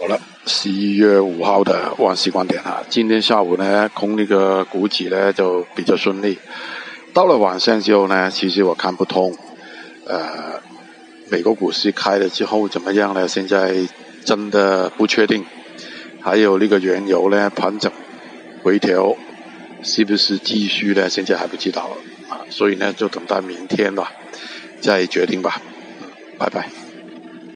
好了，十一月五号的万事观点啊，今天下午呢，空那个股指呢就比较顺利。到了晚上之后呢，其实我看不通，呃，美国股市开了之后怎么样呢？现在真的不确定。还有那个原油呢，盘整回调，是不是继续呢？现在还不知道啊，所以呢，就等待明天吧，再决定吧。拜拜。